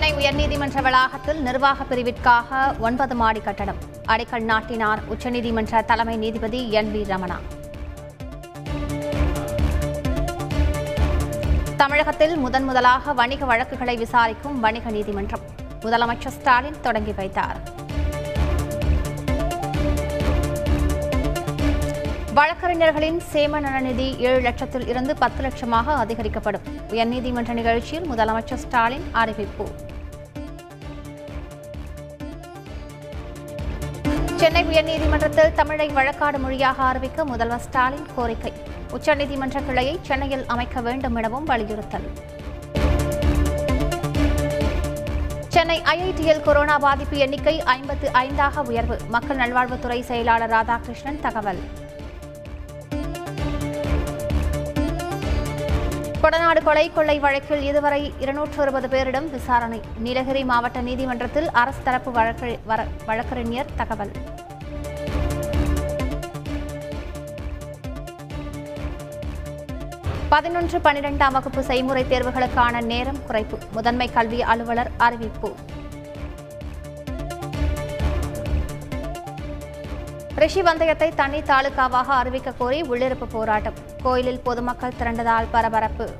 சென்னை உயர்நீதிமன்ற வளாகத்தில் நிர்வாக பிரிவிற்காக ஒன்பது மாடி கட்டடம். அடிக்கல் நாட்டினார் உச்சநீதிமன்ற தலைமை நீதிபதி என் வி ரமணா. தமிழகத்தில் முதன் முதலாக வணிக வழக்குகளை விசாரிக்கும் வணிக நீதிமன்றம். முதலமைச்சர் ஸ்டாலின் தொடங்கி வைத்தார். வழக்கறிஞர்களின் சேம நலநிதி ஏழு லட்சத்தில் இருந்து பத்து லட்சமாக அதிகரிக்கப்படும். உயர்நீதிமன்ற நிகழ்ச்சியில் முதலமைச்சர் ஸ்டாலின் அறிவிப்பு. சென்னை உயர்நீதிமன்றத்தில் தமிழை வழக்காடு மொழியாக அறிவிக்க முதல்வர் ஸ்டாலின் கோரிக்கை. உச்சநீதிமன்ற கிளையை சென்னையில் அமைக்க வேண்டும் எனவும் வலியுறுத்தல். சென்னை ஐஐடியில் கொரோனா பாதிப்பு எண்ணிக்கை ஐம்பத்து ஐந்தாக உயர்வு. மக்கள் நல்வாழ்வுத்துறை செயலாளர் ராதாகிருஷ்ணன் தகவல். கொடநாடு கொலை கொள்ளை வழக்கில் இதுவரை இருநூற்று அறுபது பேரிடம் விசாரணை. நீலகிரி மாவட்ட நீதிமன்றத்தில் அரசு தரப்பு வழக்கு- வழக்கறிஞர் தகவல். பதினொன்று பனிரெண்டாம் வகுப்பு செய்முறை தேர்வுகளுக்கான நேரம் குறைப்பு. முதன்மை கல்வி அலுவலர் அறிவிப்பு. ரிஷி வந்தயத்தை தனி தாலுகாவாக அறிவிக்க கோரி உள்ளிருப்பு போராட்டம். கோயிலில் பொதுமக்கள் திரண்டதால் பரபரப்பு.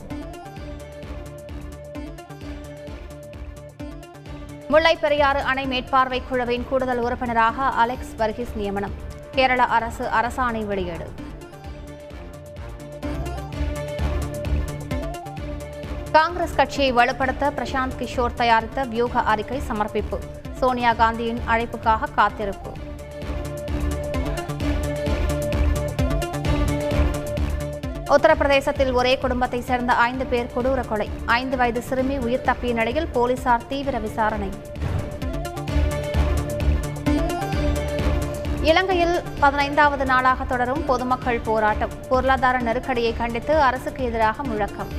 முல்லைப்பெரியாறு அணை மேற்பார்வை குழுவின் கூடுதல் உறுப்பினராக அலெக்ஸ் வர்கீஸ் நியமனம். கேரள அரசு அரசாணை வெளியீடு. காங்கிரஸ் கட்சியை வலுப்படுத்த பிரசாந்த் கிஷோர் தயாரித்த வியூக அறிக்கை சமர்ப்பிப்பு. சோனியா காந்தியின் அழைப்புக்காக காத்திருப்பு. உத்தரப்பிரதேசத்தில் ஒரே குடும்பத்தை சேர்ந்த ஐந்து பேர் கொடூர கொலை. ஐந்து வயது சிறுமி உயிர் தப்பிய நிலையில் போலீசார் தீவிர விசாரணை. இலங்கையில் பதினைந்தாவது நாளாக தொடரும் பொதுமக்கள் போராட்டம். பொருளாதார நெருக்கடியை கண்டித்து அரசுக்கு எதிராக முழக்கம்.